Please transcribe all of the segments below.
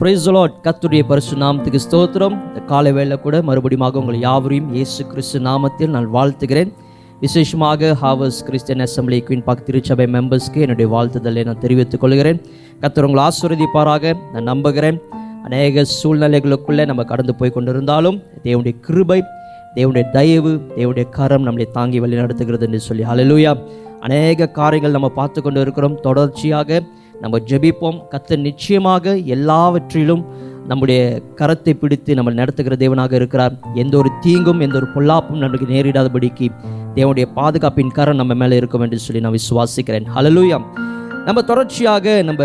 Price கத்துடைய பரிசு நாமத்துக்கு ஸ்தோத்திரம். இந்த காலை வேலை கூட மறுபடியும் உங்களை யாவரையும் இயேசு கிறிஸ்து நாமத்தில் நான் வாழ்த்துகிறேன். விசேஷமாக Harvest Christian Assembly Queen Park திருச்சபை மெம்பர்ஸ்க்கு என்னுடைய வாழ்த்துதலை நான் தெரிவித்துக் கொள்கிறேன். கத்தர் உங்களை ஆசீர்வதிப்பாராக. நான் நம்புகிறேன். அநேக சூழ்நிலைகளுக்குள்ளே நம்ம கடந்து போய் கொண்டிருந்தாலும் தேவனுடைய கிருபை தேவனுடைய தயவு தேவனுடைய கரம் நம்மளை தாங்கி வழி நடத்துகிறது என்று சொல்லி அலலூயா அநேக காரியங்கள் நம்ம பார்த்து கொண்டு இருக்கிறோம். தொடர்ச்சியாக நம்ம ஜெபிப்போம். கர்த்தர் நிச்சயமாக எல்லாவற்றிலும் நம்முடைய கரத்தை பிடித்து நம்ம நடத்துகிற தேவனாக இருக்கிறார். எந்த ஒரு தீங்கும் எந்த ஒரு பொல்லாப்பும் நமக்கு நேரிடாதபடிக்கு தேவனுடைய பாதுகாப்பின் கரம் நம்ம மேலே இருக்கும் என்று சொல்லி நான் விசுவாசிக்கிறேன். ஹalleluya நம்ம தொடர்ச்சியாக நம்ம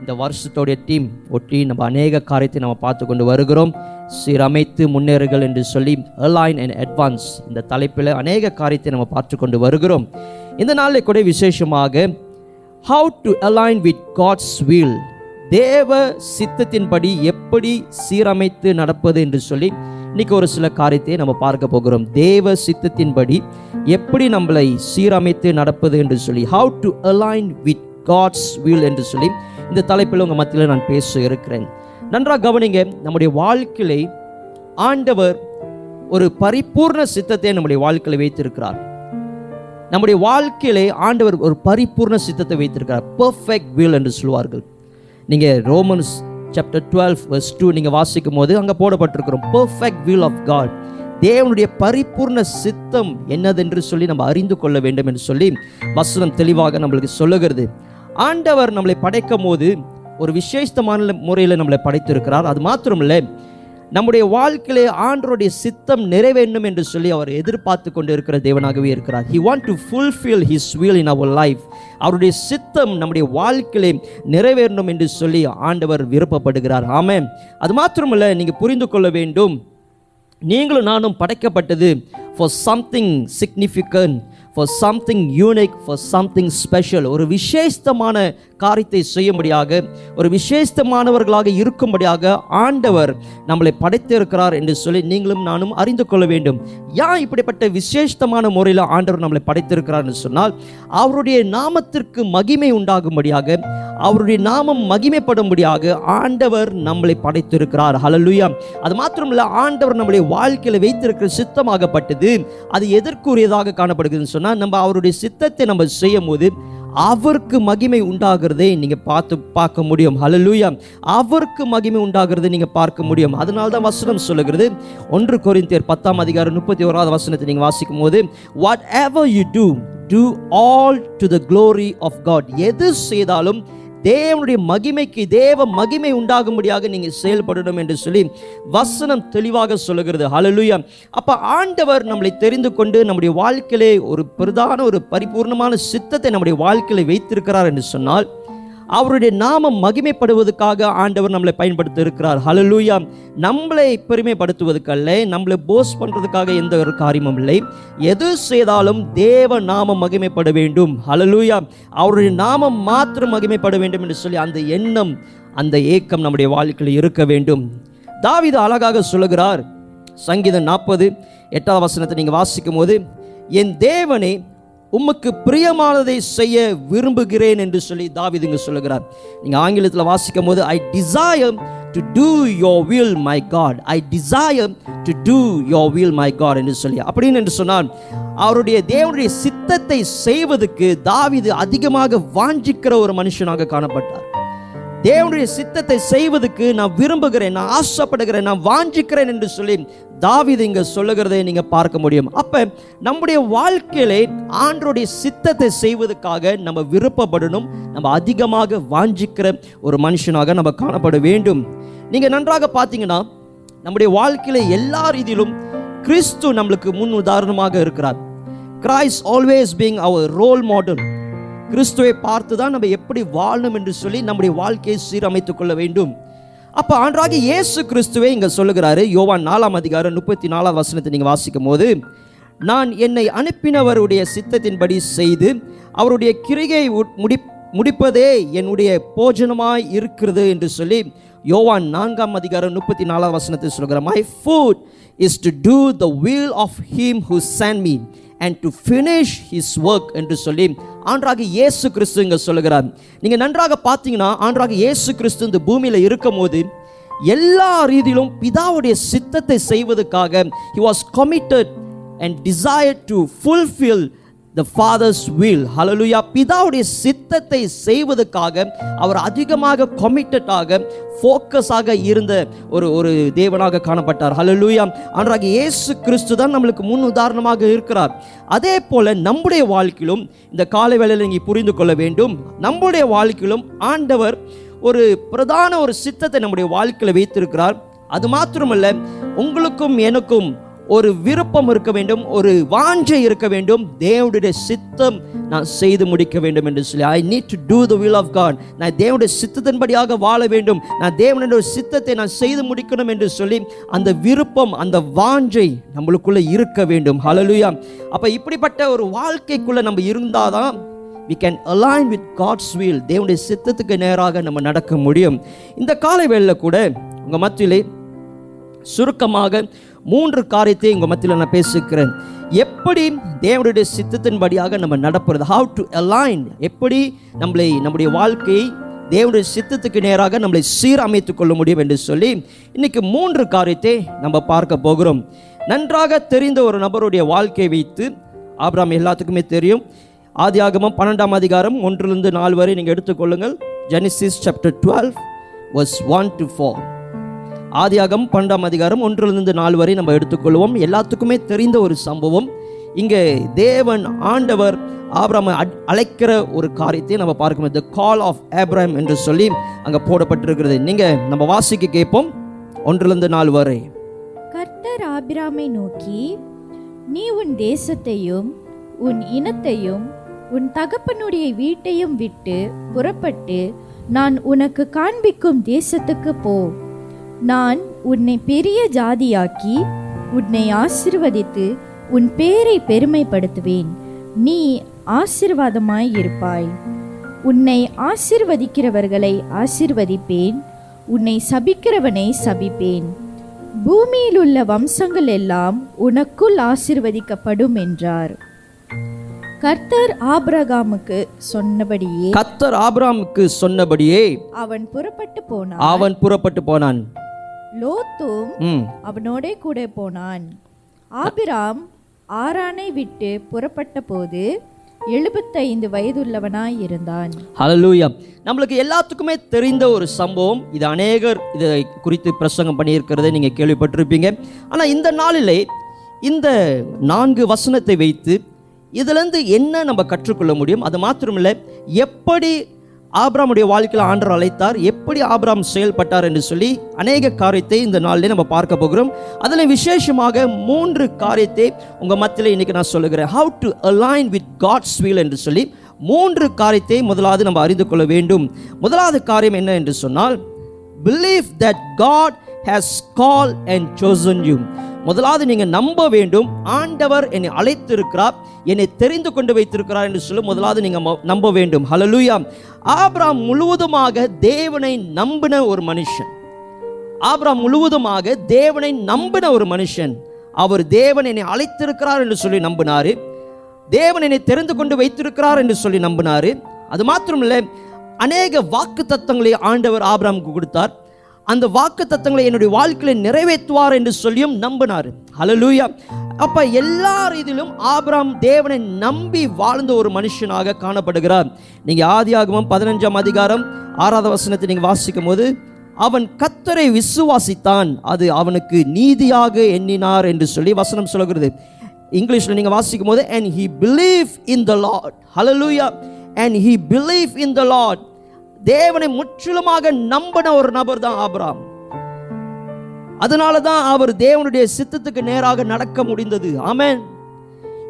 இந்த வருஷத்தோடைய டீம் ஒட்டி நம்ம அநேக காரியத்தை நம்ம பார்த்து கொண்டு வருகிறோம். சீரமைத்து முன்னேறுகள் என்று சொல்லி அலைன் அண்ட் அட்வான்ஸ் இந்த தலைப்பில் அநேக காரியத்தை நம்ம பார்த்து கொண்டு வருகிறோம். இந்த நாளில் கூட விசேஷமாக how to align with God's will தேவ சித்தத்தின்படி எப்படி சீரமைத்து நடப்பது என்று சொல்லி இன்றைக்கி ஒரு சில காரியத்தை நம்ம பார்க்க போகிறோம். தேவ சித்தத்தின்படி எப்படி நம்மளை சீரமைத்து நடப்பது என்று சொல்லி how to align with God's will என்று சொல்லி இந்த தலைப்பில் உங்கள் மத்தியில் நான் பேச இருக்கிறேன். நன்றாக கவனிங்க நம்முடைய வாழ்க்கையை ஆண்டவர் ஒரு பரிபூர்ண சித்தத்தை நம்முடைய வாழ்க்கையில் வைத்திருக்கிறார். நம்முடைய வாழ்க்கையிலே ஆண்டவர் ஒரு பரிபூர்ண சித்தத்தை வைத்திருக்கிறார். பர்ஃபெக்ட் வில் என்று சொல்வார்கள் நீங்கள் Romans chapter twelve verse two நீங்கள் வாசிக்கும் போது அங்கே போடப்பட்டிருக்கிறோம். பர்ஃபெக்ட் வீல் ஆஃப் காட் தேவனுடைய பரிபூர்ண சித்தம் என்னதென்று சொல்லி நம்ம அறிந்து கொள்ள வேண்டும் என்று சொல்லி வசனம் தெளிவாக நம்மளுக்கு சொல்லுகிறது. ஆண்டவர் நம்மளை படைக்கும் போது ஒரு விசேஷமான முறையில் நம்மளை படைத்திருக்கிறார். அது மாத்திரமில்லை நம்முடைய வாழ்க்கையிலே ஆண்டருடைய சித்தம் நிறைவேண்டும் என்று சொல்லி அவர் எதிர்பார்த்து கொண்டு இருக்கிற தேவனாகவே இருக்கிறார். He want to fulfil his will in our life அவருடைய சித்தம் நம்முடைய வாழ்க்கையிலே நிறைவேறணும் என்று சொல்லி ஆண்டவர் விருப்பப்படுகிறார். ஆமே அது மாத்திரமல்ல நீங்கள் புரிந்து கொள்ள வேண்டும். நீங்களும் நானும் படைக்கப்பட்டது for something significant for something unique for something special ஒரு விசேஷமான காரியத்தை செய்யும்படியாக ஒரு விசேஷமானவர்களாக இருக்கும்படியாக ஆண்டவர் நம்மளை படைத்திருக்கிறார் என்று சொல்லி நீங்களும் நானும் அறிந்து கொள்ள வேண்டும். ஏன் இப்படிப்பட்ட விசேஷமான முறையில் ஆண்டவர் நம்மளை படைத்திருக்கிறார் என்று சொன்னால் அவருடைய நாமத்திற்கு மகிமை உண்டாகும்படியாக அவருடைய நாமம் மகிமைப்படும்படியாக ஆண்டவர் நம்மளை படைத்திருக்கிறார். ஹலலுயா அது மாத்திரமல்ல ஆண்டவர் நம்முடைய வாழ்க்கையில் வைத்திருக்கிற சித்தமாகப்பட்டது அது எதற்குரியதாக காணப்படுகிறதுன்னு சொன்னால் நம்ம அவருடைய சித்தத்தை நம்ம செய்யும் போது அவருக்கு மகிமை உண்டாகிறதை நீங்கள் பார்த்து பார்க்க முடியும். ஹலலூயா அவருக்கு மகிமை உண்டாகிறதை நீங்கள் பார்க்க முடியும். அதனால தான் வசனம் சொல்லுகிறது. ஒன்று குறிந்தியர் பத்தாம் அதிகாரம் முப்பத்தி ஓராவது வசனத்தை நீங்கள் வாசிக்கும் போது whatever you do do all to the glory of God எது செய்தாலும் தேவனுடைய மகிமைக்கு தேவ மகிமை உண்டாகும்படியாக நீங்கள் செயல்படணும் என்று சொல்லி வசனம் தெளிவாக சொல்லுகிறது. ஹalleluya அப்போ ஆண்டவர் நம்மளை தெரிந்து கொண்டு நம்முடைய வாழ்க்கையிலே ஒரு பிரதான ஒரு பரிபூர்ணமான சித்தத்தை நம்முடைய வாழ்க்கையில வைத்திருக்கிறார் என்று சொன்னால் அவருடைய நாமம் மகிமைப்படுவதற்காக ஆண்டவர் நம்மளை பயன்படுத்தி இருக்கிறார் ஹலலூயா நம்மளை பெருமைப்படுத்துவதற்கல்ல நம்மளை போஸ் பண்ணுறதுக்காக எந்த ஒரு காரியமும் இல்லை. எது செய்தாலும் தேவ நாமம் மகிமைப்பட வேண்டும். ஹலலூயா அவருடைய நாமம் மாத்திரம் மகிமைப்பட வேண்டும் என்று சொல்லி அந்த எண்ணம் அந்த ஏக்கம் நம்முடைய வாழ்க்கையில் இருக்க வேண்டும். தாவித அழகாக சொல்லுகிறார் சங்கீதம் நாற்பது எட்டாவது வசனத்தை நீங்கள் வாசிக்கும் போது என் தேவனே உமக்கு பிரியமானதை செய்ய விரும்புகிறேன் என்று சொல்லி தாவிதுங்க சொல்லுகிறார். நீங்கள் ஆங்கிலத்தில் வாசிக்கும் போது I desire to do your will my God I desire to do your will my God என்று சொல்லி. அப்படின்னு என்று சொன்னால் அவருடைய தேவனுடைய சித்தத்தை செய்வதற்கு தாவிது அதிகமாக வாஞ்சிக்கிற ஒரு மனுஷனாக காணப்பட்டார். தேவனுடைய சித்தத்தை செய்வதற்கு நான் விரும்புகிறேன் நான் ஆசைப்படுகிறேன் நான் வாஞ்சிக்கிறேன் என்று சொல்லி தாவீது இங்க சொல்லுகிறதை நீங்க பார்க்க முடியும். அப்ப நம்முடைய வாழ்க்கையிலே ஆண்டோடைய சித்தத்தை செய்வதற்காக நம்ம விருப்பப்படணும் நம்ம அதிகமாக வாஞ்சிக்கிற ஒரு மனுஷனாக நம்ம காணப்பட வேண்டும். நீங்க நன்றாக பார்த்தீங்கன்னா நம்முடைய வாழ்க்கையில எல்லா ரீதியிலும் கிறிஸ்து நம்மளுக்கு முன் உதாரணமாக இருக்கிறார். Christ always being our role model கிறிஸ்துவை பார்த்து தான் நம்ம எப்படி வாழணும் என்று சொல்லி நம்முடைய வாழ்க்கையை சீரமைத்துக் கொள்ள வேண்டும். அப்போ ஆண்டாக இயேசு கிறிஸ்துவை இங்கே சொல்லுகிறாரு யோவான் நாலாம் அதிகாரம் முப்பத்தி நாலாம் வசனத்தை நீங்கள் வாசிக்கும் போது நான் என்னை அனுப்பினவருடைய சித்தத்தின்படி செய்து அவருடைய கிரிகை முடி முடிப்பதே என்னுடைய போஜனமாய் இருக்கிறது என்று சொல்லி யோவான் நான்காம் அதிகாரம் முப்பத்தி நாலாம் வசனத்தை சொல்கிறார் my food is to do the will of him who sent me and to finish his work என்று சொல்லி ஆண்டராக இயேசு கிறிஸ்து இங்கே சொல்லுகிறார். நீங்கள் நன்றாக பார்த்தீங்கன்னா ஆண்டராக இயேசு கிறிஸ்து இந்த பூமியில் இருக்கும் போது எல்லா ரீதியிலும் பிதாவுடைய சித்தத்தை செய்வதற்காக he was committed and desire to fulfil the father's will hallelujah பிதாவுடைய சித்தத்தை செய்வதற்காக அவர் அதிகமாக committed ஃபோக்கஸாக இருந்த ஒரு ஒரு தேவனாக காணப்பட்டார். ஹலலுயா அன்றாக இயேசு கிறிஸ்து தான் நம்மளுக்கு முன் உதாரணமாக இருக்கிறார். அதே போல் நம்முடைய வாழ்க்கையிலும் இந்த காலை வேளையில் நீங்கள் புரிந்து கொள்ள வேண்டும். நம்முடைய வாழ்க்கையிலும் ஆண்டவர் ஒரு பிரதான ஒரு சித்தத்தை நம்முடைய வாழ்க்கையில் வைத்திருக்கிறார். அது மாத்திரமல்ல உங்களுக்கும் எனக்கும் ஒரு விருப்பம் இருக்க வேண்டும் ஒரு வாஞ்சை இருக்க வேண்டும். தேவனுடைய சித்தம் நான் செய்து முடிக்க வேண்டும் என்று சொல்லி I need to do the will of God நான் தேவனுடைய சித்தத்தின்படியாக வாழ வேண்டும். நான் தேவனுடைய சித்தத்தை நான் செய்து முடிக்கணும் என்று சொல்லி அந்த விருப்பம் அந்த வாஞ்சை நம்மளுக்குள்ளே இருக்க வேண்டும். ஹலலுயா அப்போ இப்படிப்பட்ட ஒரு வாழ்க்கைக்குள்ளே நம்ம இருந்தால் தான் we can align with God's will தேவனுடைய சித்தத்துக்கு நேராக நம்ம நடக்க முடியும். இந்த காலை வேளையில் கூட உங்கள் மத்தியிலே சுருக்கமாக மூன்று காரியத்தை உங்கள் மத்தியில் நான் பேசுகிறேன் எப்படி தேவனுடைய சித்தத்தின்படியாக நம்ம நடப்புறது? ஹவு டு அலைன் எப்படி நம்மளை நம்முடைய வாழ்க்கையை தேவனுடைய சித்தத்துக்கு நேராக நம்மளை சீரமைத்துக் கொள்ள முடியும் என்று சொல்லி இன்னைக்கு மூன்று காரியத்தை நம்ம பார்க்க போகிறோம். நன்றாக தெரிந்த ஒரு நபருடைய வாழ்க்கையை வைத்து ஆபிராம் எல்லாத்துக்குமே தெரியும். ஆதியாகமம் பன்னெண்டாம் அதிகாரம் ஒன்றிலிருந்து நாலு வரை நீங்கள் எடுத்துக்கொள்ளுங்கள் Genesis chapter twelve verse one to four ஆதியாகம் பன்னெண்டாம் அதிகாரம் ஒன்றிலிருந்து நாலு வரை நம்ம எடுத்துக்கொள்வோம். எல்லாத்துக்குமே தெரிந்த ஒரு சம்பவம். இங்கே தேவன் ஆண்டவர் ஆப்ராம அழைக்கிற ஒரு காரியத்தை நம்ம பார்க்கணும். த கால் ஆஃப் ஆப்ராம் என்று சொல்லி அங்கே போடப்பட்டிருக்கிறது. நீங்கள் நம்ம வாசிக்க கேட்போம். ஒன்றிலிருந்து நாலு வரை. கர்த்தர் ஆபிராமை நோக்கி நீ உன் தேசத்தையும் உன் இனத்தையும் உன் தகப்பனுடைய வீட்டையும் விட்டு புறப்பட்டு நான் உனக்கு காண்பிக்கும் தேசத்துக்கு போ. நான் உன்னை பெரிய ஜாதியாக்கி உன்னை ஆசிர்வதித்து உன் பேரை பெருமைப்படுத்துவேன். நீ ஆசிர்வாதமாய் இருப்பாய். உன்னை ஆசிர்வதிக்கிறவர்களை ஆசிர்வதிப்பேன். உன்னை சபிக்கிறவனை சபிப்பேன். பூமியில் உள்ள வம்சங்கள் எல்லாம் உனக்குள் ஆசிர்வதிக்கப்படும் என்றார். கர்த்தர் ஆபிரகாமுக்கு சொன்னபடியே கத்தர் ஆபிராமுக்கு சொன்னபடியே அவன் புறப்பட்டு போனான். அவன் புறப்பட்டு போனான். லோத்தும் அவனோடே கூட போனான். ஆபிராம் ஆரானை விட்டு புறப்பட்ட போது எழுபத்தைந்து வயதுள்ளவனாய் இருந்தான். ஹalleluya. நம்மளுக்கு எல்லாத்துக்குமே தெரிந்த ஒரு சம்பவம். இது அநேகர் இதை குறித்து பிரசங்கம் பண்ணியிருக்கிறதை நீங்கள் கேள்விப்பட்டிருப்பீங்க. ஆனால் இந்த நாளிலே இந்த நான்கு வசனத்தை வைத்து இதிலிருந்து என்ன நம்ம கற்றுக்கொள்ள முடியும்? அது மாத்திரமில்லை எப்படி ஆப்ராமுடைய வாழ்க்கையில் ஆண்டர் அழைத்தார். எப்படி ஆப்ராம் செயல்பட்டார் என்று சொல்லி அநேக காரியத்தை இந்த நாளிலே நம்ம பார்க்க போகிறோம். அதில் விசேஷமாக மூன்று காரியத்தை உங்கள் மத்தியில் இன்னைக்கு நான் சொல்லுகிறேன். How to align with God's will என்று சொல்லி மூன்று காரியத்தை முதலாவது நம்ம அறிந்து கொள்ள வேண்டும். முதலாவது காரியம் என்ன என்று சொன்னால் believe that God has call and chosen you முதலாவது நீங்கள் நம்ப வேண்டும். ஆண்டவர் என்னை அழைத்திருக்கிறார். என்னை தெரிந்து கொண்டு வைத்திருக்கிறார் என்று சொல்லி முதலாவது நீங்கள் நம்ப வேண்டும். ஹலலூயா ஆப்ராம் முழுவதுமாக தேவனை நம்பின ஒரு மனுஷன். ஆப்ராம் முழுவதுமாக தேவனை நம்பின ஒரு மனுஷன். அவர் தேவன் என்னை அழைத்திருக்கிறார் என்று சொல்லி நம்பினாரு. தேவன் என்னை தெரிந்து கொண்டு வைத்திருக்கிறார் என்று சொல்லி நம்பினார். அது மாத்திரமில்லை அநேக வாக்கு தத்துவங்களை ஆண்டவர் ஆபிராமுக்கு கொடுத்தார். அந்த வாக்கு தத்தங்களை என்னுடைய வாழ்க்கையில நிறைவேற்றுவார் என்று சொல்லியும் நம்பினார். ஹalleluya அப்ப எல்லா ரீதியிலும் ஆபிராம் தேவனை நம்பி வாழ்ந்த ஒரு மனுஷனாக காணப்படுகிறார். நீங்க ஆதியாகமம் பதினஞ்சாம் அதிகாரம் ஆறாவது வசனத்தை நீங்க வாசிக்கும் போது அவன் கத்தரை விசுவாசித்தான் அது அவனுக்கு நீதியாக எண்ணினார் என்று சொல்லி வசனம் சொல்கிறது இங்கிலீஷ்ல நீங்க வாசிக்கும் போது and he believe in the lord hallelujah and he believe in the lord தேவனை முற்றிலுமாக நம்பின ஒரு நபர் தான் ஆபிராம். அதனால தான் அவர் தேவனுடைய சித்தத்துக்கு நேராக நடக்க முடிந்தது. ஆமேன்.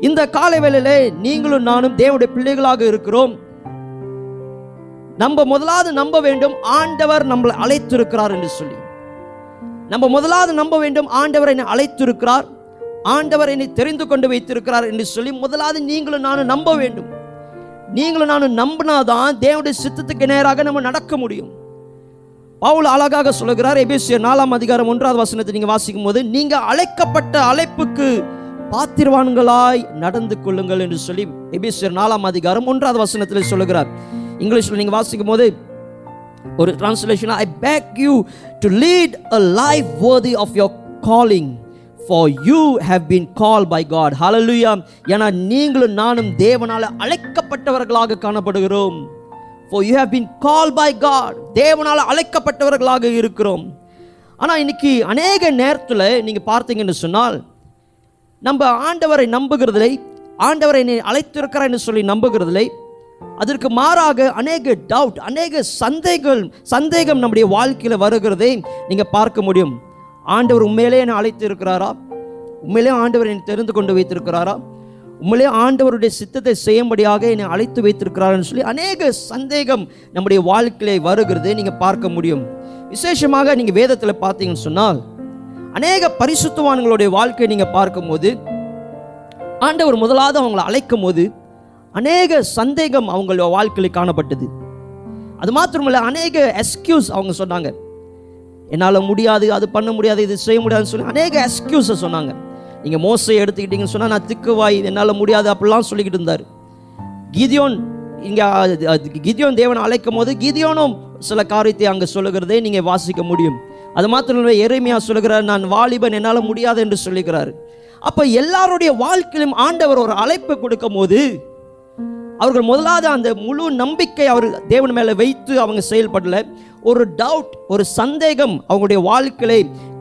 இந்த காலை வேளையிலே நீங்களும் நானும் தேவனுடைய பிள்ளைகளாக இருக்கிறோம். நம்ம முதலாவது நம்ப வேண்டும் ஆண்டவர் நம்மளை அழைத்திருக்கிறார் என்று சொல்லி. நம்ம முதலாவது நம்ப வேண்டும் ஆண்டவர் என்னை அழைத்திருக்கிறார். ஆண்டவர் என்னை தெரிந்து கொண்டு வைத்திருக்கிறார் என்று சொல்லி முதலாவது நீங்களும் நானும் நம்ப வேண்டும். நீங்களும் நானும் நம்பினாதான் தேவனுடைய சித்தத்துக்கு நேராக நம்ம நடக்க முடியும். பவுல் அழகாக சொல்லுகிறார் எபேசியர் நாலாம் அதிகாரம் ஒன்றாவது வசனத்தை நீங்கள் வாசிக்கும் போது நீங்கள் அழைக்கப்பட்ட அழைப்புக்கு பாத்திரவான்களாய் நடந்து கொள்ளுங்கள் என்று சொல்லி எபேசியர் நாலாம் அதிகாரம் ஒன்றாவது வசனத்தில் சொல்லுகிறார். இங்கிலீஷில் நீங்கள் வாசிக்கும் போது ஒரு translation I beg you to lead a life worthy of your calling for you have been call by God hallelujah ஏன்னா நீங்களும் நானும் தேவனால் அழைக்கப்பட்டவர்களாக காணப்படுகிறோம். For you have been call by God தேவனால் அழைக்கப்பட்டவர்களாக இருக்கிறோம். ஆனால் இன்னைக்கு அநேக நேரத்தில் நீங்கள் பார்த்தீங்கன்னு சொன்னால் நம்ம ஆண்டவரை நம்புகிறதில்லை ஆண்டவரை என்னை அழைத்திருக்கிறார் என்று சொல்லி நம்புகிறதில்லை. அதற்கு மாறாக அநேக டவுட் அநேக சந்தேகங்கள் சந்தேகம் நம்முடைய வாழ்க்கையில் வருகிறதை நீங்கள் பார்க்க முடியும். ஆண்டவர் உண்மையிலே என்னை அழைத்து இருக்கிறாரா உண்மையிலே ஆண்டவர் என்னை தெரிந்து கொண்டு வைத்திருக்கிறாரா? உண்மையிலே ஆண்டவருடைய சித்தத்தை செய்யும்படியாக என்னை அழைத்து வைத்திருக்கிறாருன்னு சொல்லி அநேக சந்தேகம் நம்முடைய வாழ்க்கையிலே வருகிறதை நீங்கள் பார்க்க முடியும். விசேஷமாக நீங்கள் வேதத்தில் பார்த்தீங்கன்னு சொன்னால் அநேக பரிசுத்தவான்களுடைய வாழ்க்கையை நீங்கள் பார்க்கும்போது ஆண்டவர் முதலாவது அவங்களை அழைக்கும் போது அநேக சந்தேகம் அவங்களோட வாழ்க்கையில் காணப்பட்டது. அது மாத்திரமல்ல அநேக எஸ்கியூஸ் அவங்க சொன்னாங்க. என்னால் முடியாது அது பண்ண முடியாது இது செய்ய முடியாதுன்னு சொல்லி அநேக எக்ஸ்கியூஸை சொன்னாங்க. நீங்கள் மோசை எடுத்துக்கிட்டீங்கன்னு சொன்னால் நான் திக்குவாய் என்னால் முடியாது அப்படிலாம் சொல்லிக்கிட்டு இருந்தார். கீதியோன் இங்கே கீதியோன் தேவனை அழைக்கும் போது கீதியோனும் சில காரியத்தை அங்கே சொல்லுகிறதே நீங்கள் வாசிக்க முடியும். அது மாத்திரம் இல்லை சொல்லுகிறார் நான் வாலிபன் என்னால் முடியாது என்று சொல்லுகிறார். அப்போ எல்லாருடைய வாழ்க்கையிலும் ஆண்டவர் ஒரு அழைப்பு கொடுக்கும் போது அவர்கள் முதலாவது அந்த முழு நம்பிக்கை அவர் தேவன் மேலே வைத்து அவங்க செயல்படல. ஒரு டவுட் ஒரு சந்தேகம் அவங்களுடைய வாழ்க்கையில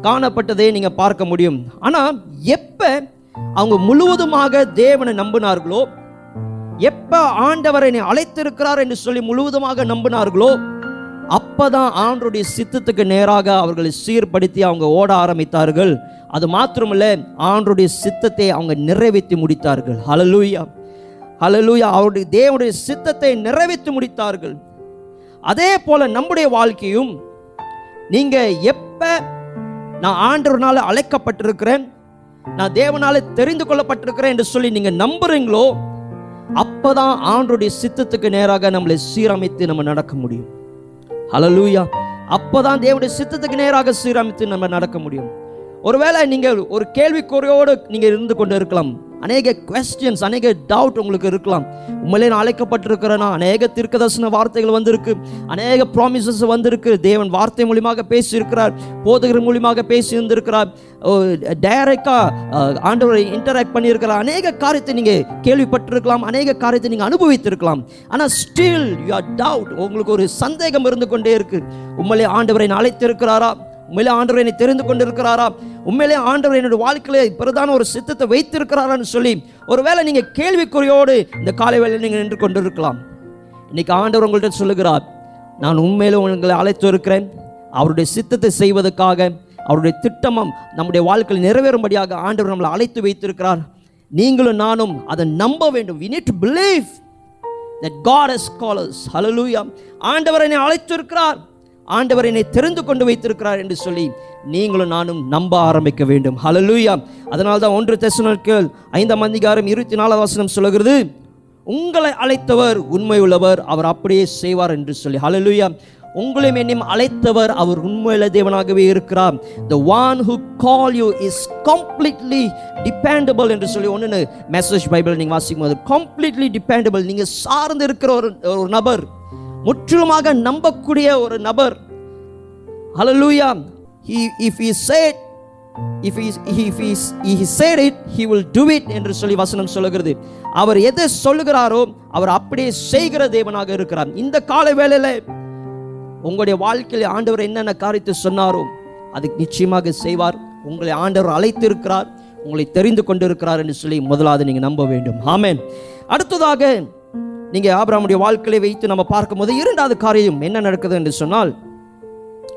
காணப்பட்டதை நீங்கள் பார்க்க முடியும். ஆனால் எப்போ அவங்க முழுவதுமாக தேவனை நம்பினார்களோ எப்போ ஆண்டவர் என்னை அழைத்திருக்கிறார் என்று சொல்லி முழுவதுமாக நம்பினார்களோ அப்பதான் ஆண்டருடைய சித்தத்துக்கு நேராக அவர்களை சீர்படுத்தி அவங்க ஓட ஆரம்பித்தார்கள். அது மாத்திரமல்ல ஆண்டருடைய சித்தத்தை அவங்க நிறைவேற்றி முடித்தார்கள். ஹலலூயா ஹலலூயா அவருடைய தேவனுடைய சித்தத்தை நிறைவேற்றி முடித்தார்கள். அதே போல நம்முடைய வாழ்க்கையும் நீங்க எப்ப நான் ஆண்டவர்னால அழைக்கப்பட்டிருக்கிறேன் நான் தேவனால தெரிந்து கொள்ளப்பட்டிருக்கிறேன் என்று சொல்லி நீங்க நம்புறீங்களோ அப்பதான் ஆண்டருடைய சித்தத்துக்கு நேராக நம்மளை சீரமைத்து நம்ம நடக்க முடியும். ஹalleluya அப்பதான் தேவனுடைய சித்தத்துக்கு நேராக சீரமைத்து நம்ம நடக்க முடியும். ஒருவேளை நீங்க ஒரு கேள்விக்குறையோடு நீங்க இருந்து கொண்டு இருக்கலாம் அநேக கொஸ்டின்ஸ் அநேக டவுட் உங்களுக்கு இருக்கலாம். உண்மையிலே நான் அழைக்கப்பட்டிருக்கிறேன்னா அநேக தீர்க்கதர்சன வார்த்தைகள் வந்திருக்கு. அநேக ப்ராமிசஸ் வந்திருக்கு. தேவன் வார்த்தை மூலியமாக பேசியிருக்கிறார். போதகர் மூலியமாக பேசியிருந்திருக்கிறார். டைரக்டாக ஆண்டவரை இன்டராக்ட் பண்ணியிருக்கிறார். அநேக காரியத்தை நீங்கள் கேள்விப்பட்டிருக்கலாம். அநேக காரியத்தை நீங்கள் அனுபவித்திருக்கலாம். ஆனால் ஸ்டில் யூ ஆர் டவுட் உங்களுக்கு ஒரு சந்தேகம் இருந்து கொண்டே இருக்குது உண்மையிலே ஆண்டவரை நான் அழைத்திருக்கிறாரா? உண்மையிலே ஆண்டவர் என்னை தெரிந்து கொண்டிருக்கிறாரா? உண்மையிலே ஆண்டவர் என்னுடைய வாழ்க்கையில பிரதான ஒரு சித்தத்தை வைத்திருக்கிறாரான்னு சொல்லி ஒருவேளை நீங்கள் கேள்விக்குறியோடு இந்த காலை வேலையில் நீங்கள் நின்று கொண்டிருக்கலாம். இன்னைக்கு ஆண்டவர் உங்கள்கிட்ட சொல்லுகிறார் நான் உண்மையிலே உங்களை அழைத்து இருக்கிறேன். அவருடைய சித்தத்தை செய்வதற்காக அவருடைய திட்டமும் நம்முடைய வாழ்க்கையில் நிறைவேறும்படியாக ஆண்டவர் நம்மளை அழைத்து வைத்திருக்கிறார். நீங்களும் நானும் அதை நம்ப வேண்டும். We need to believe that God has called us hallelujah ஆண்டவர் என்னை அழைத்திருக்கிறார். ஆண்டவர் என்னை தெரிந்து கொண்டு வைத்திருக்கிறார் என்று சொல்லி நீங்களும் நானும் நம்ப ஆரம்பிக்க வேண்டும். ஹலலூயா அதனால தான் ஒன்று தெசனோனிக்கேயர் ஐந்தாம் அதிகாரம் இருபத்தி நாலாவது வசனம் சொல்லுகிறது உங்களை அழைத்தவர் உண்மை உள்ளவர் அவர் அப்படியே செய்வார் என்று சொல்லி. ஹலலூயா உங்களையும் என்னையும் அழைத்தவர் அவர் உண்மையுள்ள தேவனாகவே இருக்கிறார். The one who call you is completely dependable என்று சொல்லி ஒன்று மெசேஜ் பைபிள் நீங்கள் வாசிக்கும் போது கம்ப்ளீட்லி டிபெண்டபிள் நீங்கள் சார்ந்து இருக்கிற ஒரு ஒரு நபர் முற்றிலுமாக நம்பக்கூடிய ஒரு நபர். ஹalleluya he if he said if he if he, he said it he will do it என்று சொல்லி வசனம் சொல்லுகிறது. அவர் எதை சொல்லுகிறாரோ அவர் அப்படியே செய்கிற தேவனாக இருக்கிறார். இந்த கால வேளையில உங்களுடைய வாழ்க்கையில் ஆண்டவர் என்னென்ன காரியத்தை சொன்னாரோ அதுக்கு நிச்சயமாக செய்வார். உங்களை ஆண்டவர் அழைத்திருக்கிறார் உங்களை தெரிந்து கொண்டிருக்கிறார் என்று சொல்லி முதலாவது நீங்கள் நம்ப வேண்டும். ஆமேன் அடுத்ததாக நீங்கள் ஆபிராமுடைய வாழ்க்கையை வைத்து நம்ம பார்க்கும்போது இரண்டாவது காரியம் என்ன நடக்குது என்று சொன்னால்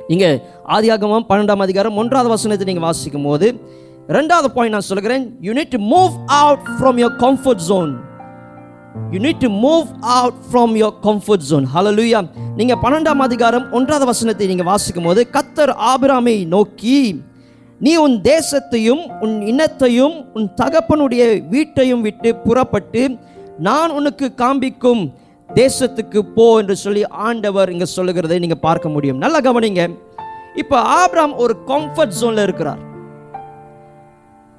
நீங்கள் ஆதியாகமம் பன்னெண்டாம் அதிகாரம் ஒன்றாவது வசனத்தை நீங்கள் வாசிக்கும் போது ரெண்டாவது பாயிண்ட் நான் சொல்கிறேன் you need to move out from your comfort zone you need to move out from your comfort zone ஹalleluya நீங்கள் பன்னெண்டாம் அதிகாரம் ஒன்றாவது வசனத்தை நீங்கள் வாசிக்கும் போது கத்தர் ஆபிராமை நோக்கி நீ உன் தேசத்தையும் உன் இனத்தையும் உன் தகப்பனுடைய வீட்டையும் விட்டு புறப்பட்டு நான் உனக்கு காண்பிக்கும் தேசத்துக்கு போ என்று சொல்லி ஆண்டவர் இங்க சொல்லுகிறதை நீங்க பார்க்க முடியும். நல்லா கவனிங்க. இப்போ ஆப்ராம் ஒரு கம்ஃபர்ட் ஜோன்ல இருக்கிறார்.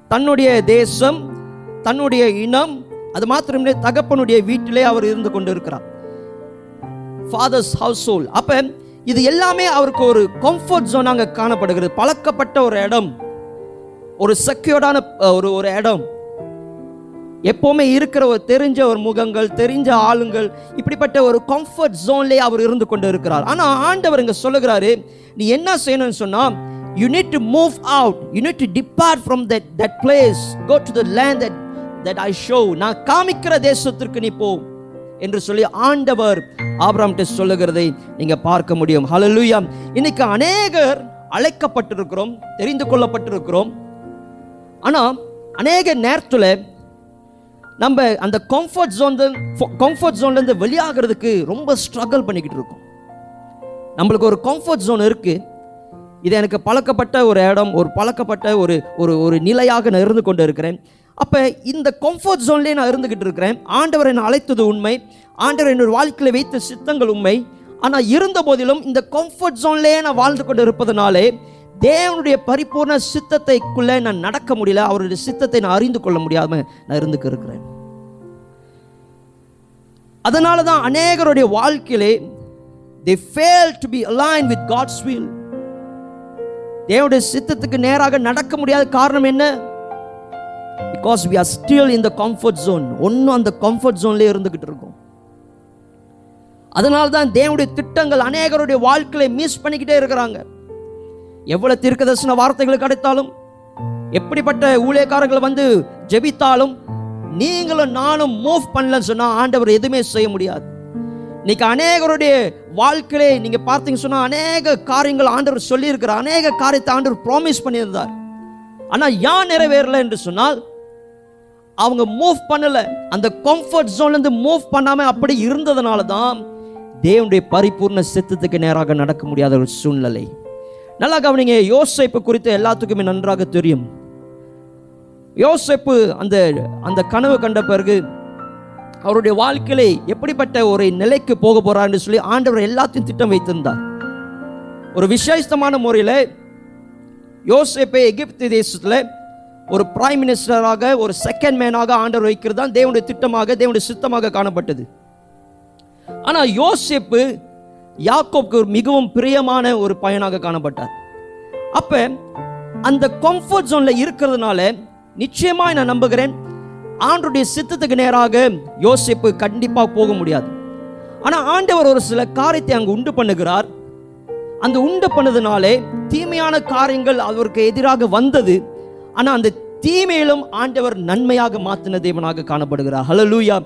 தன்னுடைய தேசம் தன்னுடைய இனம் அது மாத்திரமே தகப்பனுடைய வீட்டிலே அவர் இருந்து கொண்டு இருக்கிறார் ஃபாதர்ஸ் ஹவுஸ் ஹோல் அப்ப இது எல்லாமே அவருக்கு ஒரு கம்ஃபர்ட் ஜோனாக காணப்படுகிறது. பழக்கப்பட்ட ஒரு இடம். ஒரு செக்யூர்டான ஒரு ஒரு இடம். எப்போவுமே இருக்கிற ஒரு தெரிஞ்ச ஒரு முகங்கள் தெரிஞ்ச ஆளுங்கள் இப்படிப்பட்ட ஒரு கம்ஃபர்ட் ஜோன்லேயே அவர் இருந்து கொண்டு இருக்கிறார். ஆனால் ஆண்டவர் இங்கே சொல்லுகிறாரு நீ என்ன செய்யணும்னு சொன்னால் you need to move out you need to depart from that that place go to the land that that I show நான் காமிக்கிற தேசத்திற்கு நீ போ. என்று சொல்லி ஆண்டவர் ஆபிரம்கிட்ட சொல்லுகிறதை நீங்கள் பார்க்க முடியும். ஹalleluya இன்னைக்கு அநேகர் அழைக்கப்பட்டிருக்கிறோம் தெரிந்து கொள்ளப்பட்டிருக்கிறோம். ஆனால் அநேக நேரத்தில் நம்ம அந்த கம்ஃபர்ட் ஜோன் கம்ஃபர்ட் ஜோன்லேருந்து வெளியாகிறதுக்கு ரொம்ப ஸ்ட்ரகிள் பண்ணிக்கிட்டு இருக்கோம். நம்மளுக்கு ஒரு கம்ஃபர்ட் ஜோன் இருக்குது இது எனக்கு பழக்கப்பட்ட ஒரு இடம் ஒரு பழக்கப்பட்ட ஒரு ஒரு ஒரு நிலையாக நான் இருந்து கொண்டு இருக்கிறேன். அப்போ இந்த கம்ஃபர்ட் ஜோன்லேயே நான் இருந்துக்கிட்டு இருக்கிறேன். ஆண்டவர் என்னை அழைத்தது உண்மை. ஆண்டவர் என்னோட வாழ்க்கையில் வைத்த சித்தங்கள் உண்மை. ஆனால் இருந்த போதிலும் இந்த கம்ஃபர்ட் ஜோன்லேயே நான் வாழ்ந்து கொண்டு இருப்பதனாலே தேவனுடைய பரிபூர்ண சித்தத்தைக்குள்ளே நான் நடக்க முடியல. அவருடைய சித்தத்தை நான் அறிந்து கொள்ள முடியாம நான் இருந்துக்கு இருக்கிறேன். அதனால தான் அநேகருடைய வாழ்க்கையிலே they fail to be align with God's will. தேவனுடைய சித்தத்துக்கு நேராக நடக்க முடியாத காரணம் என்ன? Because we are still in the comfort zone ஒன்றும் அந்த கம்ஃபர்ட் ஜோன்லேயே இருந்துக்கிட்டு இருக்கோம். அதனால தான் தேவனுடைய திட்டங்கள் அநேகருடைய வாழ்க்கையை மிஸ் பண்ணிக்கிட்டே இருக்கிறாங்க. எவ்வளவு தீர்க்கதரிசன வார்த்தைகள் கிடைத்தாலும் எப்படிப்பட்ட ஊழியக்காரர்கள் வந்து ஜெபித்தாலும் நீங்களும் நானும் மூவ் பண்ணலன்னு சொன்னா ஆண்டவர் எதுவுமே செய்ய முடியாது. இன்னைக்கு அநேகருடைய வாழ்க்கையிலே நீங்க பார்த்தீங்க சொன்னா அநேக காரியங்கள் ஆண்டவர் சொல்லியிருக்கிறார் அநேக காரியத்தை ஆண்டவர் ப்ராமிஸ் பண்ணியிருந்தார். ஆனா ஏன் நிறைவேறல என்று சொன்னால் அவங்க மூவ் பண்ணல. அந்த கம்ஃபர்ட் ஜோன்ல இருந்து மூவ் பண்ணாம அப்படி இருந்ததுனால தான் தேவனுடைய பரிபூர்ண சித்தத்துக்கு நேராக நடக்க முடியாத ஒரு சூழ்நிலை. நல்லா கவனிங்க யோசிப்பு குறித்து எல்லாத்துக்குமே நன்றாக தெரியும். யோசிப்பு அந்த அந்த கனவு கண்ட பிறகு அவருடைய வாழ்க்கையில எப்படிப்பட்ட ஒரு நிலைக்கு போக போறாருன்னு சொல்லி ஆண்டவர் எல்லாத்தையும் திட்டம் வைத்திருந்தார். ஒரு விசேஷமான முறையில் யோசேப்பை எகிப்து தேசத்தில் ஒரு பிரைம் மினிஸ்டராக ஒரு செகண்ட் மேனாக ஆண்டவர் வைக்கிறது தான் தேவனுடைய திட்டமாக தேவனுடைய சித்தமாக காணப்பட்டது. ஆனால் யோசேப்பு யாக்கோப்க்கு ஒரு மிகவும் பிரியமான ஒரு பையனாக காணப்பட்டார். அப்ப அந்த கம்ஃபர்ட் ஜோன்ல இருக்கிறதுனால நிச்சயமாக நான் நம்புகிறேன் ஆண்டுடைய சித்தத்துக்கு நேராக யோசிப்பு கண்டிப்பா போக முடியாது. ஆனா ஆண்டவர் ஒரு சில காரியத்தை அங்கு உண்டு பண்ணுகிறார். அந்த உண்டு பண்ணதுனாலே தீமையான காரியங்கள் அவருக்கு எதிராக வந்தது. ஆனா அந்த தீமையிலும் ஆண்டவர் நன்மையாக மாற்றின தேவனாக காணப்படுகிறார். ஹலலூயா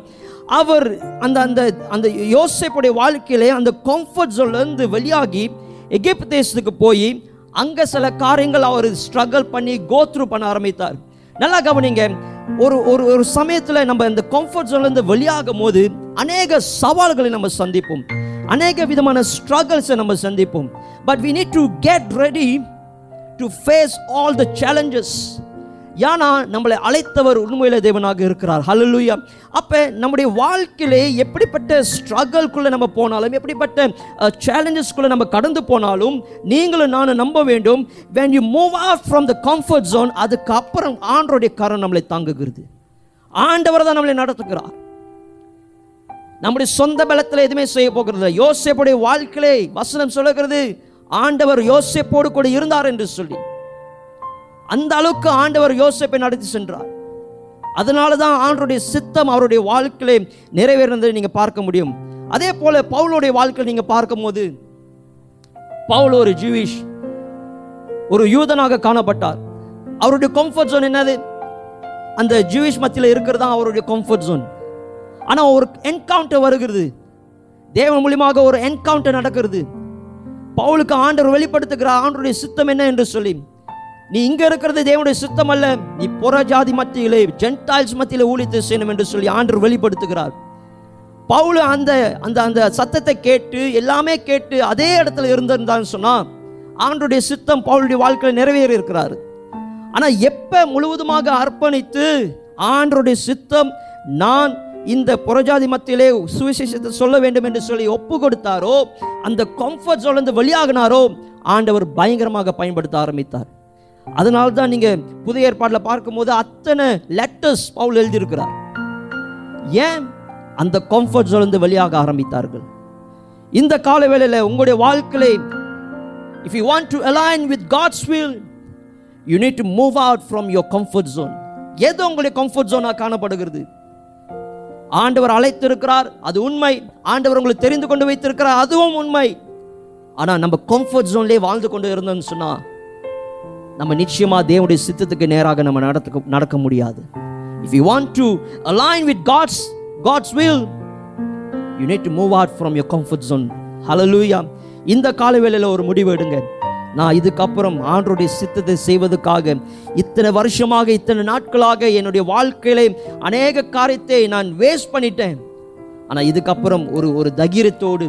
அவர் அந்த அந்த அந்த யோசிப்புடைய வாழ்க்கையிலே அந்த கம்ஃபர்ட் இருந்து வெளியாகி எகிப்து தேசத்துக்கு போய் அங்கே சில காரியங்கள் அவர் ஸ்ட்ரகிள் பண்ணி கோத்ரூ பண்ண ஆரம்பித்தார். நல்லா கவனிங்க ஒரு ஒரு ஒரு சமயத்தில் நம்ம இந்த கம்ஃபர்ட் இருந்து வெளியாகும் போது அநேக சவால்களை நம்ம சந்திப்போம். அநேக விதமான ஸ்ட்ரகிள்ஸை நம்ம சந்திப்போம். But we need to get ready to face all the challenges ஏன்னா நம்மளை அழைத்தவர் உண்மையில தேவனாக இருக்கிறார். ஹலலுயா அப்போ நம்முடைய வாழ்க்கையிலே எப்படிப்பட்ட ஸ்ட்ரகிள்குள்ளே நம்ம போனாலும் எப்படிப்பட்ட சேலஞ்சஸ்குள்ளே நம்ம கடந்து போனாலும் நீங்களும் நானும் நம்ப வேண்டும். When you move off from the comfort zone அதுக்கு அப்புறம் கரம் நம்மளை தாங்குகிறது. ஆண்டவர் தான் நம்மளை நடத்துகிறார். நம்முடைய சொந்த பலத்தில் எதுவுமே செய்ய போகிறது இல்லை. வாழ்க்கையிலே வசனம் சொல்லுகிறது ஆண்டவர் யோசேப்போடு கூட இருந்தார் என்று சொல்லி. அந்த அளவுக்கு ஆண்டவர் யோசிப்பை நடத்தி சென்றார். அதனால தான் ஆண்டருடைய சித்தம் அவருடைய வாழ்க்கையிலே நிறைவேறினதை நீங்கள் பார்க்க முடியும். அதே போல பவுலுடைய வாழ்க்கையில் நீங்கள் பார்க்கும்போது பவுல் ஒரு ஜூவிஷ் ஒரு யூதனாக காணப்பட்டார். அவருடைய கம்ஃபர்ட் ஜோன் என்னது? அந்த ஜூவிஷ் மத்தியில் இருக்கிறது தான் அவருடைய கம்ஃபர்ட் ஜோன் ஆனால் ஒரு என்கவுண்டர் வருகிறது. தேவன் மூலியமாக ஒரு என்கவுண்டர் நடக்கிறது. பவுலுக்கு ஆண்டவர் வெளிப்படுத்துகிறார் ஆண்டருடைய சித்தம் என்ன என்று சொல்லி. நீ இங்க இருக்கிறது தேவனுடைய சித்தம் அல்ல நீ புற ஜாதி மத்தியிலே ஜென்டாயில்ஸ் மத்தியிலே ஊழித்து செய்யணும் என்று சொல்லி ஆண்டவர் வெளிப்படுத்துகிறார். பவுல் அந்த அந்த அந்த சத்தத்தை கேட்டு எல்லாமே கேட்டு அதே இடத்துல இருந்திருந்தான்னு சொன்னா ஆண்டுடைய சித்தம் பவுளுடைய வாழ்க்கையில் நிறைவேறி இருக்கிறார். ஆனா எப்ப முழுவதுமாக அர்ப்பணித்து ஆண்டருடைய சித்தம் நான் இந்த புறஜாதி மத்தியிலே சுவிசேஷத்தை சொல்ல வேண்டும் என்று சொல்லி ஒப்பு கொடுத்தாரோ அந்த கம்ஃபர்ட் இருந்து வெளியாகினாரோ ஆண்டவர் பயங்கரமாக பயன்படுத்த ஆரம்பித்தார். அதனால தான் நீங்கள் புதிய ஏற்பாட்டில் பார்க்கும்போது அத்தனை லெட்டர்ஸ் பவுல் எழுதியிருக்கிறார். ஏன்? அந்த கம்ஃபர்ட் இருந்து வெளியாக ஆரம்பித்தார்கள். இந்த கால வேளையில் உங்களுடைய வாழ்க்கையை if you want to align with God's will you need to move out from your comfort zone எது உங்களுடைய கம்ஃபர்ட் ஜோனாக காணப்படுகிறது? ஆண்டவர் அழைத்திருக்கிறார் அது உண்மை. ஆண்டவர் உங்களை தெரிந்து கொண்டு வைத்திருக்கிறார் அதுவும் உண்மை. ஆனால் நம்ம கம்ஃபர்ட் ஜோன்லேயே வாழ்ந்து கொண்டு இருந்தோம்னு சொன்னால் நம்ம நிச்சயமாக தேவனுடைய சித்தத்துக்கு நேராக நம்ம நடக்க நடக்க முடியாது. If you want to align with God's God's will you need to move out from your comfort zone hallelujah இந்த காலவேளையில் ஒரு முடிவு எடுங்க. நான் இதுக்கப்புறம் ஆண்டருடைய சித்தத்தை செய்வதற்காக இத்தனை வருஷமாக இத்தனை நாட்களாக என்னுடைய வாழ்க்கையில அநேக காரியத்தை நான் வேஸ்ட் பண்ணிட்டேன். ஆனால் இதுக்கப்புறம் ஒரு ஒரு தகிரத்தோடு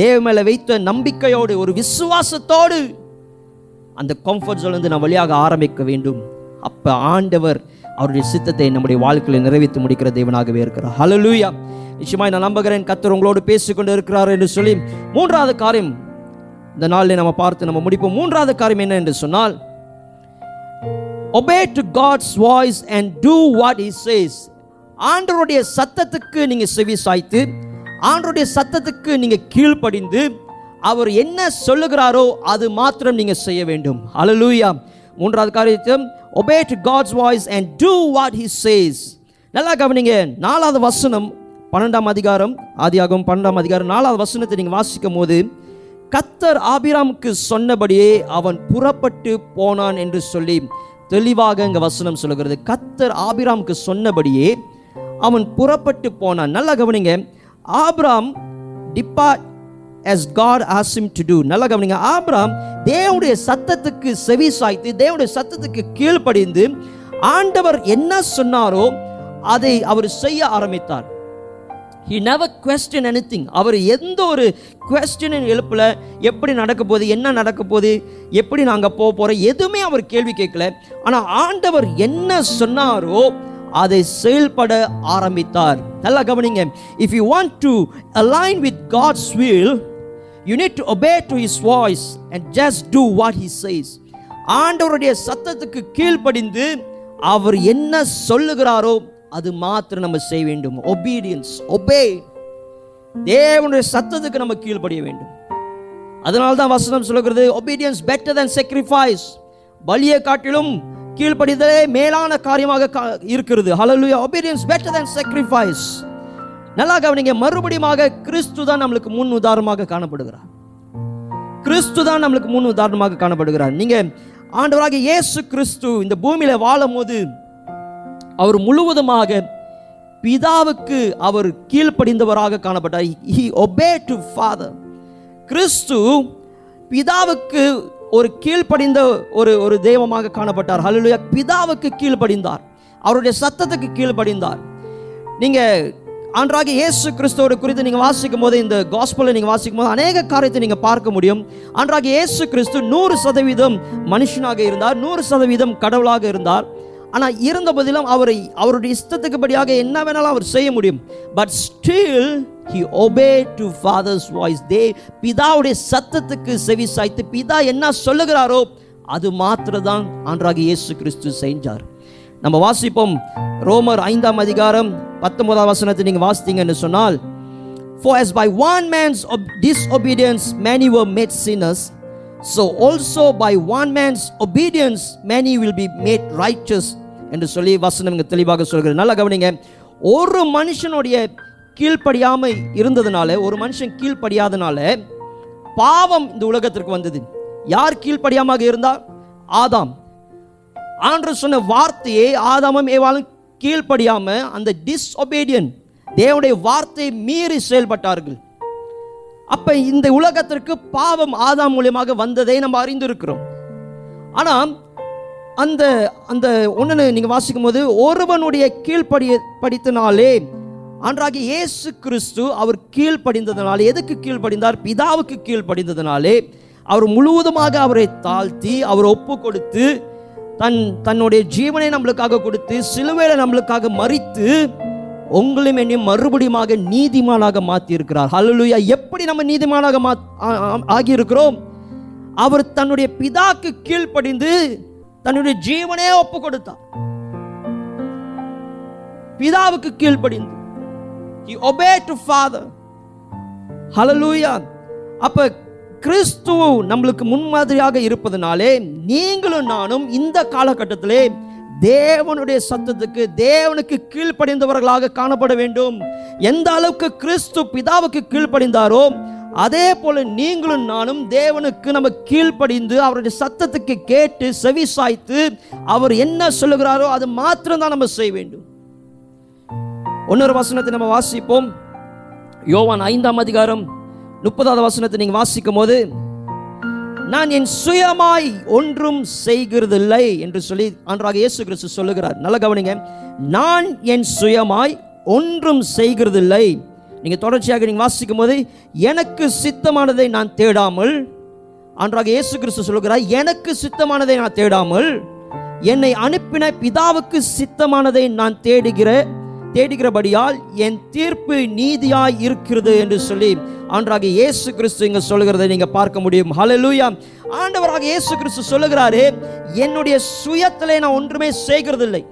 தேவ மேலே வைத்த நம்பிக்கையோடு ஒரு விசுவாசத்தோடு அந்த கம்ஃபர்ட் ஜோன்லேருந்து நான் வழியாக ஆரம்பிக்க வேண்டும். அப்போ ஆண்டவர் அவருடைய சித்தத்தை நம்முடைய வாழ்க்கையில் நிறைவேற்றி முடிக்கிற தேவனாகவே இருக்கிறார். ஹலலூயா நிச்சயமாக நான் நம்புகிறேன் கத்தர் உங்களோடு பேசிக்கொண்டு இருக்கிறார் என்று சொல்லி மூன்றாவது காரியம் இந்த நாளில் நம்ம பார்த்து நம்ம முடிப்போம். மூன்றாவது காரியம் என்ன என்று சொன்னால் obey to God's voice and do what he says. ஆண்டருடைய சத்தத்துக்கு நீங்கள் செவி சாய்த்து ஆண்டருடைய சத்தத்துக்கு நீங்கள் கீழ்ப்படிந்து அவர் என்ன சொல்லுகிறாரோ அது மாத்திரம் நீங்கள் செய்ய வேண்டும். ஹalleluya மூன்றாவது காரியத்தையும் obey to God's voice and do what he says நல்லா கவனிங்க நாலாவது வசனம் பன்னெண்டாம் அதிகாரம் ஆதியாகும் பன்னெண்டாம் அதிகாரம் நாலாவது வசனத்தை நீங்கள் வாசிக்கும் போது கத்தர் ஆபிராமுக்கு சொன்னபடியே அவன் புறப்பட்டு போனான் என்று சொல்லி தெளிவாக இங்கே வசனம் சொல்லுகிறது. கத்தர் ஆபிராமுக்கு சொன்னபடியே அவன் புறப்பட்டு போனான். நல்லா கவனிங்க Abram depart as God asked him to do. நல்லா கவனிங்க. ஆபிராம் தேவனுடைய சத்தத்துக்கு செவி சாய்த்து தேவனுடைய சத்தத்துக்கு கீழ்ப்படிந்து ஆண்டவர் என்ன சொன்னாரோ அதை அவர் செய்ய ஆரம்பித்தார். He never question anything அவர் எந்த ஒரு கொஸ்டினின் எழுப்பில் எப்படி நடக்க போகுது என்ன நடக்க போகுது எப்படி நாங்கள் போக போகிறோம் எதுவுமே அவர் கேள்வி கேட்கல. ஆனால் ஆண்டவர் என்ன சொன்னாரோ அதை செயல்பட ஆரம்பித்தார். நல்லா கவனிங்க. If you want to align with God's will you need to obey to his voice and just do what he says ஆண்டவருடைய சத்தத்துக்கு கீழ்ப்படிந்து அவர் என்ன சொல்லுகிறாரோ அது மாத்திரம் நம்ம செய்ய வேண்டும். ஒபீடியன்ஸ் ஒபே தேவனுடைய சத்தத்துக்கு நம்ம கீழ்ப்படிய வேண்டும். அதனால தான் வசனம் சொல்லுகிறது ஒபீடியன்ஸ் பெட்டர் தன் sacrifice. பலியை காட்டிலும் கீழ்ப்படிதலே மேலான காரியமாக இருக்கிறது. ஹalleluya ஒபீடியன்ஸ் பெட்டர் தன் sacrifice. நல்லா கவனிங்க மறுபடியுமாக கிறிஸ்து தான் நம்மளுக்கு முன் உதாரணமாக காணப்படுகிறார். கிறிஸ்து தான் நம்மளுக்கு முன் உதாரணமாக காணப்படுகிறார். நீங்க ஆண்டவராக இயேசு கிறிஸ்து இந்த பூமியில வாழும் போது அவர் முழுவதுமாக பிதாவுக்கு அவர் கீழ்ப்படிந்தவராக காணப்பட்டார். He ஒபே டு ஃபாதர் கிறிஸ்து பிதாவுக்கு ஒரு கீழ்ப்படிந்த ஒரு ஒரு தெய்வமாக காணப்பட்டார். ஹலுலுயா பிதாவுக்கு கீழ்ப்படிந்தார். அவருடைய சத்தத்துக்கு கீழ்ப்படிந்தார். நீங்கள் ஆண்டராக இயேசு கிறிஸ்துவோட குறித்து நீங்கள் வாசிக்கும் போது இந்த காஸ்பலை நீங்கள் வாசிக்கும் போது அநேக காரியத்தை நீங்கள் பார்க்க முடியும். ஆண்டராக இயேசு கிறிஸ்து நூறு சதவீதம் மனுஷனாக இருந்தார் நூறு சதவீதம் கடவுளாக இருந்தார். ஆனால் இருந்த போதிலும் அவரை அவருடைய இஷ்டத்துக்குபடியாக என்ன வேணாலும் அவர் செய்ய முடியும். But still he obey to father's voice the பிதாவுடைய சத்தத்துக்கு செவி சாய்த்து பிதா என்ன சொல்லுகிறாரோ அது மாத்திரதான் ஆண்டராக இயேசு கிறிஸ்து செஞ்சார். நம்ம வாசிப்போம். ரோமர் ஐந்தாம் அதிகாரம் பத்தொன்பதாம் வசனத்தை நீங்க வாசித்தீங்கன்னு சொன்னால் For as by one man's disobedience many were made sinners, so also by one man's obedience many will be made righteous என்று சொல்லி வசனம் தெளிவாக சொல்கிறது. நல்லா கவனிங்க. ஒரு மனுஷனுடைய கீழ்ப்படியாமல் இருந்ததுனால ஒரு மனுஷன் கீழ்ப்படியாதனால பாவம் இந்த உலகத்திற்கு வந்தது. யார் கீழ்ப்படியாமல் இருந்தால் ஆதாம். ஆண்டு சொன்ன வார்த்தையை ஆதாமும் ஏவாலும் கீழ்ப்படியாம அந்த டிஸ்ஒபீடியன் தேவனுடைய வார்த்தையை மீறி செயல்பட்டார்கள். அப்ப இந்த உலகத்திற்கு பாவம் ஆதாம் மூலியமாக வந்ததை நம்ம அறிந்திருக்கிறோம். ஆனா அந்த அந்த ஒன்று நீங்க வாசிக்கும் போது ஒருவனுடைய கீழ்ப்படி படித்தனாலே அன்றாகி இயேசு கிறிஸ்து அவர் கீழ்ப்படிந்ததனாலே எதுக்கு கீழ்ப்படிந்தார்? பிதாவுக்கு கீழ்ப்படிந்ததனாலே அவர் முழுவதுமாக அவரை தாழ்த்தி அவர் ஒப்பு கொடுத்து தன் தன்னுடைய ஜீவனை நம்மளுக்காக கொடுத்து சிலுவையில நம்மளுக்காக மறித்து உங்களையும் என்னையும் மறுபடியுமாக நீதிமானாக மாற்றி இருக்கிறார் எப்படி நம்ம நீதிமானாக மா ஆகியிருக்கிறோம்? அவர் தன்னுடைய பிதாக்கு கீழ்ப்படிந்து தன்னுடைய ஜீவனே ஒப்பு கொடுத்தார். பிதாவுக்கு கீழ்ப்படிந்து. ஹலலூயா obeyed அப்ப கிறிஸ்து நம்மளுக்கு முன்மாதிரியாக இருப்பதனாலே நீங்களும் நானும் இந்த காலகட்டத்திலே தேவனுடைய சத்தத்துக்கு தேவனுக்கு கீழ்ப்படைந்தவர்களாக காணப்பட வேண்டும். எந்த அளவுக்கு கிறிஸ்து பிதாவுக்கு கீழ்ப்படைந்தாரோ அதே போல நீங்களும் நானும் தேவனுக்கு நம்ம கீழ்ப்படிந்து அவருடைய சத்தத்துக்கு கேட்டு செவி சாய்த்து அவர் என்ன சொல்லுகிறாரோ அது மாத்திரம்தான் நம்ம செய்ய வேண்டும். இன்னொரு வசனத்தை நம்ம வாசிப்போம். யோவான் ஐந்தாம் அதிகாரம் முப்பதாவது வசனத்தை நீங்க வாசிக்கும் போது நான் என் சுயமாய் ஒன்றும் செய்கிறதில்லை என்று சொல்லி அன்றாக இயேசு கிறிஸ்து சொல்லுகிறார். நல்ல கவனிங்க. நான் என் சுயமாய் ஒன்றும் செய்கிறதில்லை. நீங்க தொடர்ச்சியாக நீங்க வாசிக்கும் போது எனக்கு சித்தமானதை நான் தேடாமல் அன்றாக இயேசு கிறிஸ்து சொல்லுகிறார் எனக்கு சித்தமானதை நான் தேடாமல் என்னை அனுப்பின பிதாவுக்கு சித்தமானதை நான் தேடுகிற தேடுகிறபடியால் என் தீர்ப்பு நீதியாய் இருக்கிறது என்று சொல்லி ஆண்டராக இயேசு கிறிஸ்து இங்க சொல்லுகிறதை நீங்க பார்க்க முடியும். ஹலலூயா ஆண்டவராக இயேசு கிறிஸ்து சொல்லுகிறாரு என்னுடைய சுயத்தில் நான் ஒன்றுமே செய்கிறதில்லை.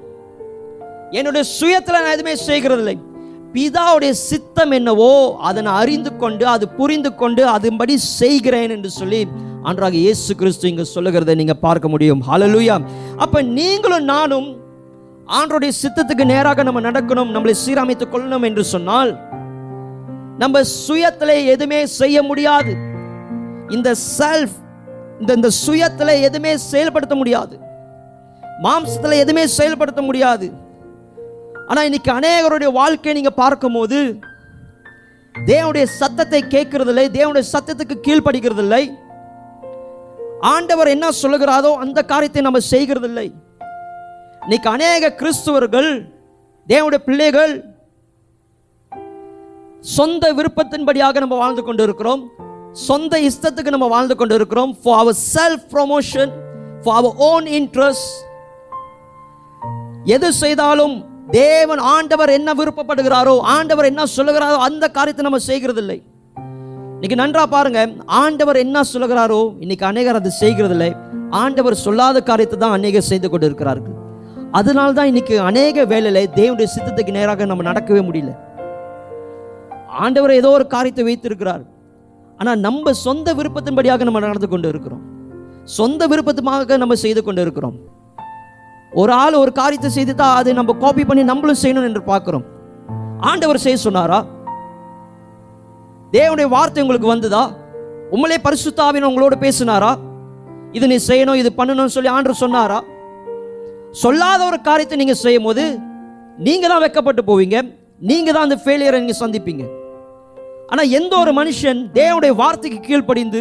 என்னுடைய சுயத்தில் நான் எதுவுமே செய்கிறதில்லை. பிதாவுடைய சித்தம் என்னவோ அதை நான் அறிந்து கொண்டு அது புரிந்து கொண்டு அதன்படி செய்கிறேன் என்று சொல்லி அன்றாக இயேசு கிறிஸ்து இங்க சொல்லுகிறதை நீங்க பார்க்க முடியும். ஹலலூயா அப்ப நீங்களும் நானும் ஆண்டோடைய சித்தத்துக்கு நேராக நம்ம நடக்கணும் நம்மளை சீரமைத்துக் கொள்ளணும் என்று சொன்னால் நம்ம சுயத்தில் எதுவுமே செய்ய முடியாது. இந்த செல்ஃப் இந்த இந்த சுயத்தில் எதுவுமே செயல்படுத்த முடியாது. மாம்சத்தில் எதுவுமே செயல்படுத்த முடியாது. ஆனா இன்னைக்கு அநேகருடைய வாழ்க்கையை நீங்க பார்க்கும்போது தேவனுடைய சத்தத்தை கேட்கறதில்லை தேவனுடைய சத்தத்துக்கு கீழ்ப்படுகிறதில்லை. ஆண்டவர் என்ன சொல்லுகிறாரோ அந்த காரியத்தை நம்ம செய்கிறதில்லை. இன்னைக்கு அநேக கிறிஸ்துவர்கள் தேவனுடைய பிள்ளைகள் சொந்த விருப்பத்தின்படியாக நம்ம வாழ்ந்து கொண்டு இருக்கிறோம் சொந்த இஷ்டத்துக்கு நம்ம வாழ்ந்து கொண்டு இருக்கிறோம் for our self promotion for our own interest எது செய்தாலும் தேவன் ஆண்டவர் என்ன விருப்பப்படுகிறாரோ ஆண்டவர் என்ன சொல்லுகிறாரோ அந்த காரியத்தை நம்ம செய்கிறதில்லை. இன்னைக்கு நன்றா பாருங்க. ஆண்டவர் என்ன சொல்லுகிறாரோ இன்னைக்கு அநேகர் அது செய்கிறதில்லை. ஆண்டவர் சொல்லாத காரியத்தை தான் அநேகர் செய்து கொண்டு இருக்கிறார்கள் அதனால தான் இன்னைக்கு அநேக வேலையில் தேவனுடைய சித்தத்துக்கு நேராக நம்ம நடக்கவே முடியல. ஆண்டவர் ஏதோ ஒரு காரியத்தை வைத்திருக்கிறார். ஆனால் நம்ம சொந்த விருப்பத்தின்படியாக நம்ம நடந்து கொண்டு இருக்கிறோம். சொந்த விருப்பத்துமாக நம்ம செய்து கொண்டு இருக்கிறோம். ஒரு ஆள் ஒரு காரியத்தை செய்து தான் அதை நம்ம காப்பி பண்ணி நம்மளும் செய்யணும் என்று பார்க்கிறோம். ஆண்டவர் செய்ய சொன்னாரா? தேவனுடைய வார்த்தை உங்களுக்கு வந்ததா? உங்களே பரிசுத்தாவின் உங்களோட பேசினாரா? இது நீ செய்யணும் இது பண்ணணும்னு சொல்லி ஆண்டவர் சொன்னாரா? சொல்லாத ஒரு காரியத்தை நீங்கள் செய்யும் போது நீங்கள் தான் வெக்கப்பட்டு போவீங்க. நீங்கள் தான் அந்த ஃபெயிலியரை நீங்கள் சந்திப்பீங்க. ஆனால் எந்த ஒரு மனுஷன் தேவனுடைய வார்த்தைக்கு கீழ்ப்படிந்து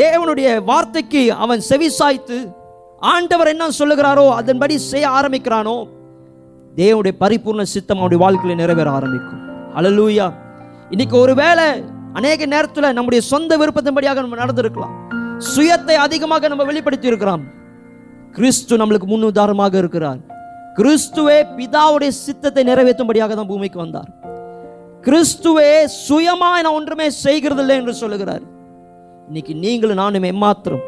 தேவனுடைய வார்த்தைக்கு அவன் செவி சாய்த்து ஆண்டவர் என்ன சொல்லுகிறாரோ அதன்படி செய்ய ஆரம்பிக்கிறானோ தேவனுடைய பரிபூர்ண சித்தம் அவனுடைய வாழ்க்கையில நிறைவேற ஆரம்பிக்கும். அழலூயா இன்னைக்கு ஒருவேளை அநேக நேரத்தில் நம்முடைய சொந்த விருப்பத்தின்படியாக நம்ம நடந்திருக்கலாம். சுயத்தை அதிகமாக நம்ம வெளிப்படுத்தி இருக்கிறோம் கிறிஸ்து நம்மளுக்கு முன்னுதாரணமாக இருக்கிறார். கிறிஸ்துவே பிதாவுடைய சித்தத்தை நிறைவேற்றும்படியாக தான் பூமிக்கு வந்தார். கிறிஸ்துவே சுயமா நான் ஒன்றுமே செய்கிறதில்லை என்று சொல்லுகிறார். இன்னைக்கு நீங்களும் நானும் எம்மாத்திரம்.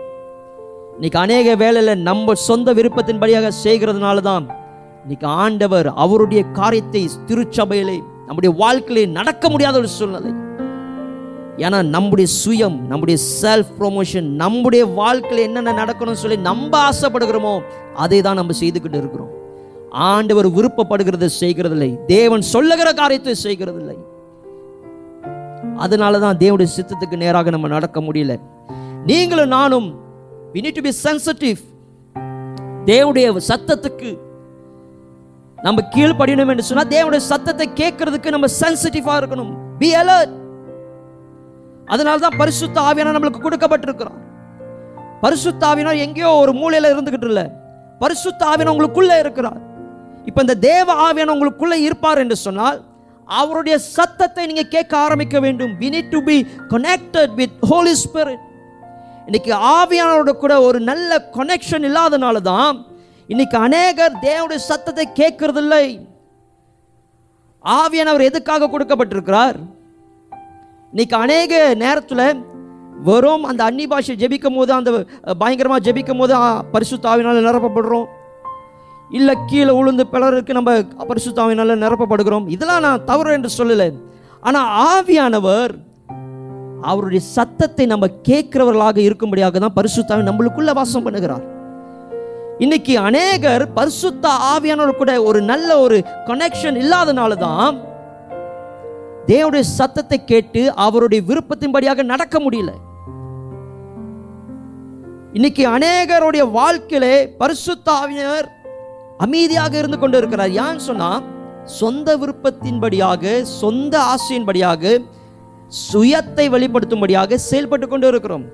இன்னைக்கு அநேக வேலையில் நம்ம சொந்த விருப்பத்தின்படியாக செய்கிறதுனால தான் இன்னைக்கு ஆண்டவர் அவருடைய காரியத்தை திருச்சபையிலே நம்முடைய வாழ்க்கையிலே நடக்க முடியாத ஒரு சூழ்நிலை. ஏன்னா நம்முடைய சுயம் நம்முடைய செல்ஃப் ப்ரொமோஷன் நம்முடைய வாழ்க்கையில் என்னென்ன நடக்கணும்னு சொல்லி நம்ம ஆசைப்படுகிறோமோ அதை தான் நம்ம செய்துக்கிட்டு இருக்கிறோம். ஆண்டவர் விருப்பப்படுகிறத செய்கிறதில்லை. தேவன் சொல்லுகிற காரியத்தை செய்கிறதில்லை. அதனால தான் தேவனுடைய சித்தத்துக்கு நேராக நம்ம நடக்க முடியல. நீங்களும் நானும் we need to be sensitive தேவனுடைய சத்தத்துக்கு நம்ம கீழ்ப்படியணும் என்று சொன்னா தேவனுடைய சத்தத்தை கேட்கறதுக்கு நம்ம சென்சிட்டிவாக இருக்கணும். பி அலர்ட் அதனால தான் பரிசுத்த ஆவியான நம்மளுக்கு கொடுக்கப்பட்டிருக்கிறோம். பரிசுத்த ஆவினா எங்கேயோ ஒரு மூலையில் இருந்துகிட்டு இல்லை. பரிசுத்த ஆவியானவர் உங்களுக்குள்ளே இருக்கிறார். இப்போ இந்த தேவ ஆவியான உங்களுக்குள்ளே இருப்பார் என்று சொன்னால் அவருடைய சத்தத்தை நீங்கள் கேட்க ஆரம்பிக்க வேண்டும். We need to be connected with holy spirit இன்னைக்கு ஆவியானவரோட கூட ஒரு நல்ல கனெக்ஷன் இல்லாதனால தான் இன்னைக்கு அநேகர் தேவனுடைய சத்தத்தை கேட்கறதில்லை. ஆவியானவர் எதுக்காக கொடுக்கப்பட்டிருக்கிறார்? இன்னைக்கு அநேக நேரத்தில் வெறும் அந்த அன்னி பாஷை ஜெபிக்கும் போது அந்த பயங்கரமாக ஜெபிக்கும் போது பரிசுத்தாவினால் நிரப்பப்படுறோம். இல்லை கீழே உளுந்து பிளருக்கு நம்ம பரிசுத்தாவினால் நிரப்பப்படுகிறோம். இதெல்லாம் நான் தவறு என்று சொல்லலை. ஆனால் ஆவியானவர் அவருடைய சத்தத்தை நம்ம கேட்கிறவர்களாக இருக்கும்படியாக தான் பரிசுத்தாவி நம்மளுக்குள்ள வாசம் பண்ணுகிறார். இன்னைக்கு அநேகர் பரிசுத்த ஆவியானவர் கூட ஒரு நல்ல ஒரு கனெக்ஷன் இல்லாதனால தான் தேவனுடைய சத்தத்தை கேட்டு அவருடைய விருப்பத்தின்படியாக நடக்க முடியல. இன்னைக்கு அநேகருடைய வாழ்க்கையிலே பரிசுத்தாவினர் அமைதியாக இருந்து கொண்டு இருக்கிறார் ஏன்னு சொன்னா சொந்த விருப்பத்தின்படியாக சொந்த ஆசையின்படியாக சுயத்தை வெளிப்படுத்தும்படியாக செயல்பட்டு கொண்டு இருக்கிறோம்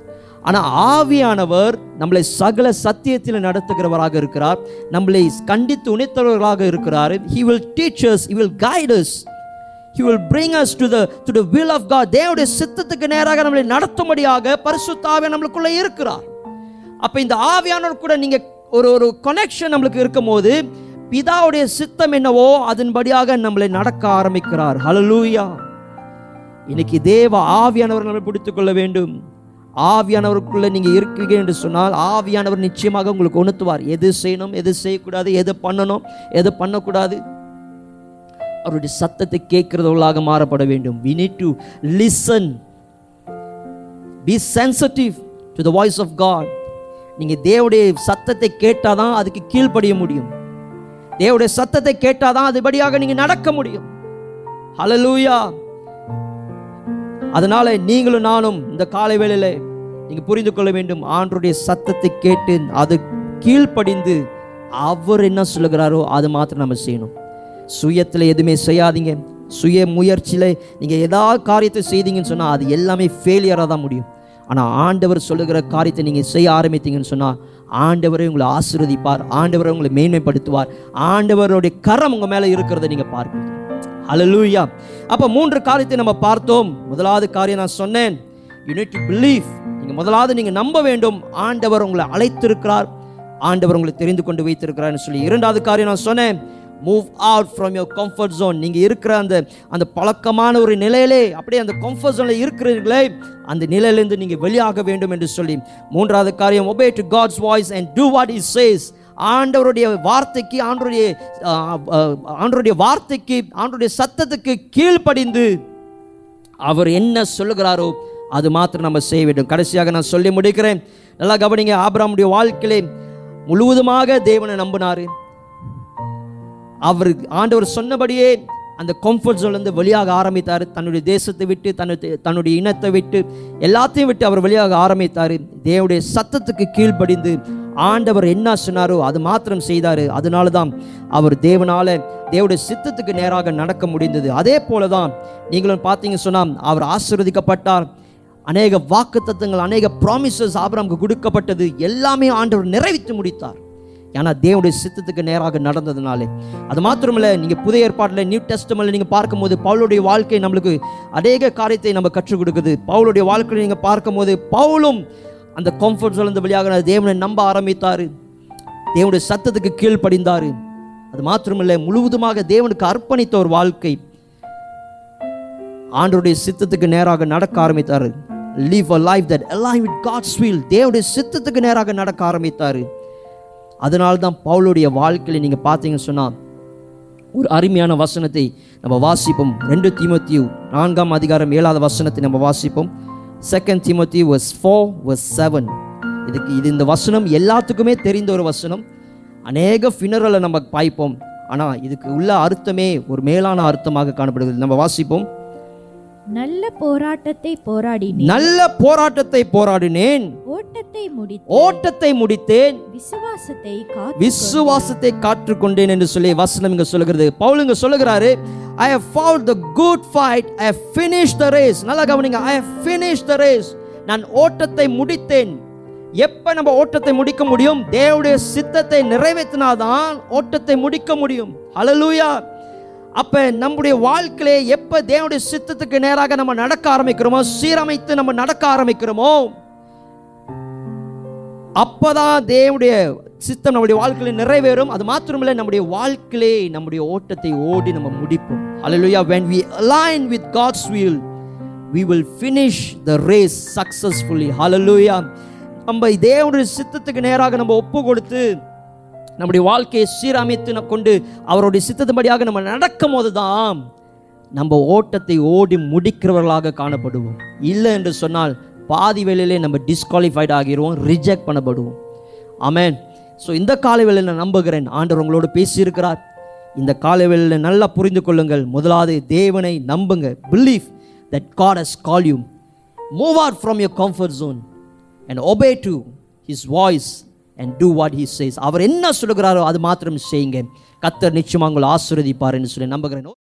ஆனால் ஆவியானவர் நம்மளை சகல சத்தியத்தில் நடத்துகிறவராக இருக்கிறார். நம்மளை கண்டித்து உணைத்தவர்களாக இருக்கிறார். He will teach us he will guide us guide us he will bring us to the to the will of god. தேவனுடைய சித்தத்துக்கு நேராக நம்மளை நடத்தும்படியாக பரிசுத்த ஆவியானவர் நம்மளுக்குள்ள இருக்கிறார். அப்ப இந்த ஆவியானவர் கூட நீங்க ஒரு ஒரு கனெக்ஷன் நம்மளுக்கு இருக்கும் போது பிதாவுடைய சித்தம் என்னவோ அதன்படியாக நம்மளை நடக்க ஆரம்பிக்கிறார். ஹலலூயா இன்னைக்கு தேவ ஆவியானவர் நம்மளை பிடித்துக் கொள்ள வேண்டும். ஆவியானவருக்குள்ள நீங்க இருக்கீங்க என்று சொன்னால் ஆவியானவர் நிச்சயமாக உங்களுக்கு உணர்த்துவார். எது செய்யணும் எது செய்யக்கூடாது எது பண்ணணும் எது பண்ணக்கூடாது. அவருடைய சத்தத்தை கேட்கிறவர்களாக மாறப்பட வேண்டும். We need to listen be sensitive to the voice of God நீங்கள் தேவடைய சத்தத்தை கேட்டாதான் அதுக்கு கீழ்ப்படிய முடியும். தேவடைய சத்தத்தை கேட்டாதான் அதுபடியாக நீங்கள் நடக்க முடியும். ஹலலூயா அதனால நீங்களும் நானும் இந்த காலை வேளையில் நீங்கள் புரிந்து கொள்ள வேண்டும். ஆண்டருடைய சத்தத்தை கேட்டு அது கீழ்ப்படிந்து அவர் என்ன சொல்லுகிறாரோ அது மாத்திரம் நம்ம செய்யணும். சுயத்தில் எதுவுமே செய்யாதீங்க. சுய முயற்சியில் நீங்கள் ஏதாவது காரியத்தை செய்தீங்கன்னு சொன்னால் அது எல்லாமே ஃபெயிலியராக தான் முடியும். ஆனால் ஆண்டவர் சொல்லுகிற காரியத்தை நீங்கள் செய்ய ஆரம்பித்தீங்கன்னு சொன்னால் ஆண்டவரை உங்களை ஆசீர்வதிப்பார். ஆண்டவரை உங்களை மேன்மைப்படுத்துவார். ஆண்டவருடைய கரம் உங்கள் மேலே இருக்கிறத நீங்கள் பார்ப்பீங்க அலலூயா அப்போ மூன்று காரியத்தை நம்ம பார்த்தோம். முதலாவது காரியம் நான் சொன்னேன். யூனிட் பிலீஃப் நீங்கள் முதலாவது நீங்கள் நம்ப வேண்டும். ஆண்டவர் உங்களை அழைத்திருக்கிறார். ஆண்டவர் உங்களை தெரிந்து கொண்டு வைத்திருக்கிறார்னு சொல்லி இரண்டாவது காரியம் நான் சொன்னேன். Move out from your comfort zone நீங்கள் இருக்கிற அந்த அந்த பழக்கமான ஒரு நிலையிலே அப்படியே அந்த கம்ஃபர்ட் ஜோனில் இருக்கிறீர்களே அந்த நிலையிலேருந்து நீங்கள் வெளியாக வேண்டும் என்று சொல்லி. மூன்றாவது காரியம் obey to God's voice and do what is says ஆண்டவருடைய வார்த்தைக்கு ஆண்டருடைய ஆண்டருடைய வார்த்தைக்கு ஆண்டருடைய சத்தத்துக்கு கீழ்ப்படிந்து அவர் என்ன சொல்லுகிறாரோ அது மாத்திரம் நம்ம செய்ய வேண்டும். கடைசியாக நான் சொல்லி முடிக்கிறேன். நல்லா கவனிங்க ஆபராமுடைய வாழ்க்கையிலே முழுவதுமாக தேவனை நம்பினாரு. அவர் ஆண்டவர் சொன்னபடியே அந்த கம்ஃபர்ட் இருந்து வெளியாக ஆரம்பித்தார். தன்னுடைய தேசத்தை விட்டு தன்னுடைய தன்னுடைய இனத்தை விட்டு எல்லாத்தையும் விட்டு அவர் வெளியாக ஆரம்பித்தார். தேவனுடைய சத்தத்துக்கு கீழ்ப்படிந்து ஆண்டவர் என்ன சொன்னாரோ அது மாத்திரம் செய்தார். அதனால தான் அவர் தேவனால் தேவடைய சித்தத்துக்கு நேராக நடக்க முடிந்தது. அதே போல தான் நீங்களும் பார்த்தீங்க சொன்னால் அவர் ஆசீர்வதிக்கப்பட்டார். அநேக வாக்குத்தத்தங்கள் அநேக ப்ராமிசஸ் ஆபிரமுக்கு கொடுக்கப்பட்டது. எல்லாமே ஆண்டவர் நிறைவேற்றி முடித்தார். ஏன்னா தேவனுடைய சித்தத்துக்கு நேராக நடந்ததுனாலே. அது மாத்திரமில்ல நீங்கள் புதிய ஏற்பாட்டில் நியூ டெஸ்டமில் நீங்கள் பார்க்கும்போது பவுலுடைய வாழ்க்கை நம்மளுக்கு அநேக காரியத்தை நம்ம கற்றுக் கொடுக்குது. பவுலுடைய வாழ்க்கையை நீங்கள் பார்க்கும்போது பவுலும் அந்த கம்ஃபர்ட் இருந்து வழியாக தேவனை நம்ப ஆரம்பித்தார். தேவனுடைய சத்தத்துக்கு கீழ்ப்படிந்தார். அது மாத்திரமில்லை முழுவதுமாக தேவனுக்கு அர்ப்பணித்த ஒரு வாழ்க்கை. ஆண்டருடைய சித்தத்துக்கு நேராக நடக்க ஆரம்பித்தார். Live a life that alive with God's will. தேவனுடைய சித்தத்துக்கு நேராக நடக்க ஆரம்பித்தார். அதனால தான் பவுலுடைய வாழ்க்கையில் நீங்கள் பார்த்தீங்கன்னு சொன்னால் ஒரு அருமையான வசனத்தை நம்ம வாசிப்போம். ரெண்டு தீமோத்தியு நான்காம் அதிகாரம் ஏழாவது வசனத்தை நம்ம வாசிப்போம். Second Timothy verse four verse seven இதுக்கு இது இந்த வசனம் எல்லாத்துக்குமே தெரிந்த ஒரு வசனம். அநேக ஃபினரலை நம்ம பாய்ப்போம். ஆனால் இதுக்கு உள்ள அர்த்தமே ஒரு மேலான அர்த்தமாக காணப்படுகிறது. நம்ம வாசிப்போம். நல்ல போராட்டத்தை போராடினேன். நல்ல போராட்டத்தை போராடினேன். ஓட்டத்தை முடித்து ஓட்டத்தை முடித்தேன். விசுவாசத்தை விசுவாசத்தை காற்றுக்கொண்டேன் என்று சொல்லி வசனம் இங்க சொல்லுகிறது. பவுல் இங்க சொல்லுகிறாரு ஐ have fought the good fight. I have finished the race. நல்லா கவனிங்க i have finished the race. நான் ஓட்டத்தை முடித்தேன். எப்ப நம்ம ஓட்டத்தை முடிக்க முடியும்? தேவனுடைய சித்தத்தை நிறைவேற்றினாதான் ஓட்டத்தை முடிக்க முடியும். ஹalleluya அப்போ நம்முடைய வாழ்க்கையிலே எப்போ தேவனுடைய சித்தத்துக்கு நேராக நம்ம நடக்க ஆரம்பிக்கிறோமோ சீரமைத்து நம்ம நடக்க ஆரம்பிக்கிறோமோ அப்போதான் தேவனுடைய சித்தம் நம்முடைய வாழ்க்கையில் நிறைவேறும். அது மாத்திரமில்லை நம்முடைய வாழ்க்கையிலே நம்முடைய ஓட்டத்தை ஓடி நம்ம முடிப்போம். ஹalleluya when we align with God's will we will finish the race successfully hallelujah. நம்ம தேவனுடைய சித்தத்துக்கு நேராக நம்ம ஒப்பு கொடுத்து நம்முடைய வாழ்க்கையை சீரமைத்து கொண்டு அவருடைய சித்தத்தின்படியாக நம்ம நடக்கும் போது தான் நம்ம ஓட்டத்தை ஓடி முடிக்கிறவர்களாக காணப்படுவோம். இல்லை என்று சொன்னால் பாதி வேளையிலே நம்ம டிஸ்குவாலிஃபைட் ஆகிடுவோம் ரிஜெக்ட் பண்ணப்படுவோம். ஆமேன் ஸோ இந்த காலை நான் நம்புகிறேன். ஆண்டவர் உங்களோடு பேசியிருக்கிறார். இந்த காலை நல்லா புரிந்து கொள்ளுங்கள். முதலாவது தேவனை நம்புங்க. Believe that God has call you move out from your comfort zone and obey to his voice and do what he says அவர் என்ன சொல்லுகிறாரோ அது மாத்திரம் செய்யுங்க. கத்தர் நிச்சயமாக உங்களை ஆசீர்வதிப்பார் என்று சொல்லி நம்புகிறேன்.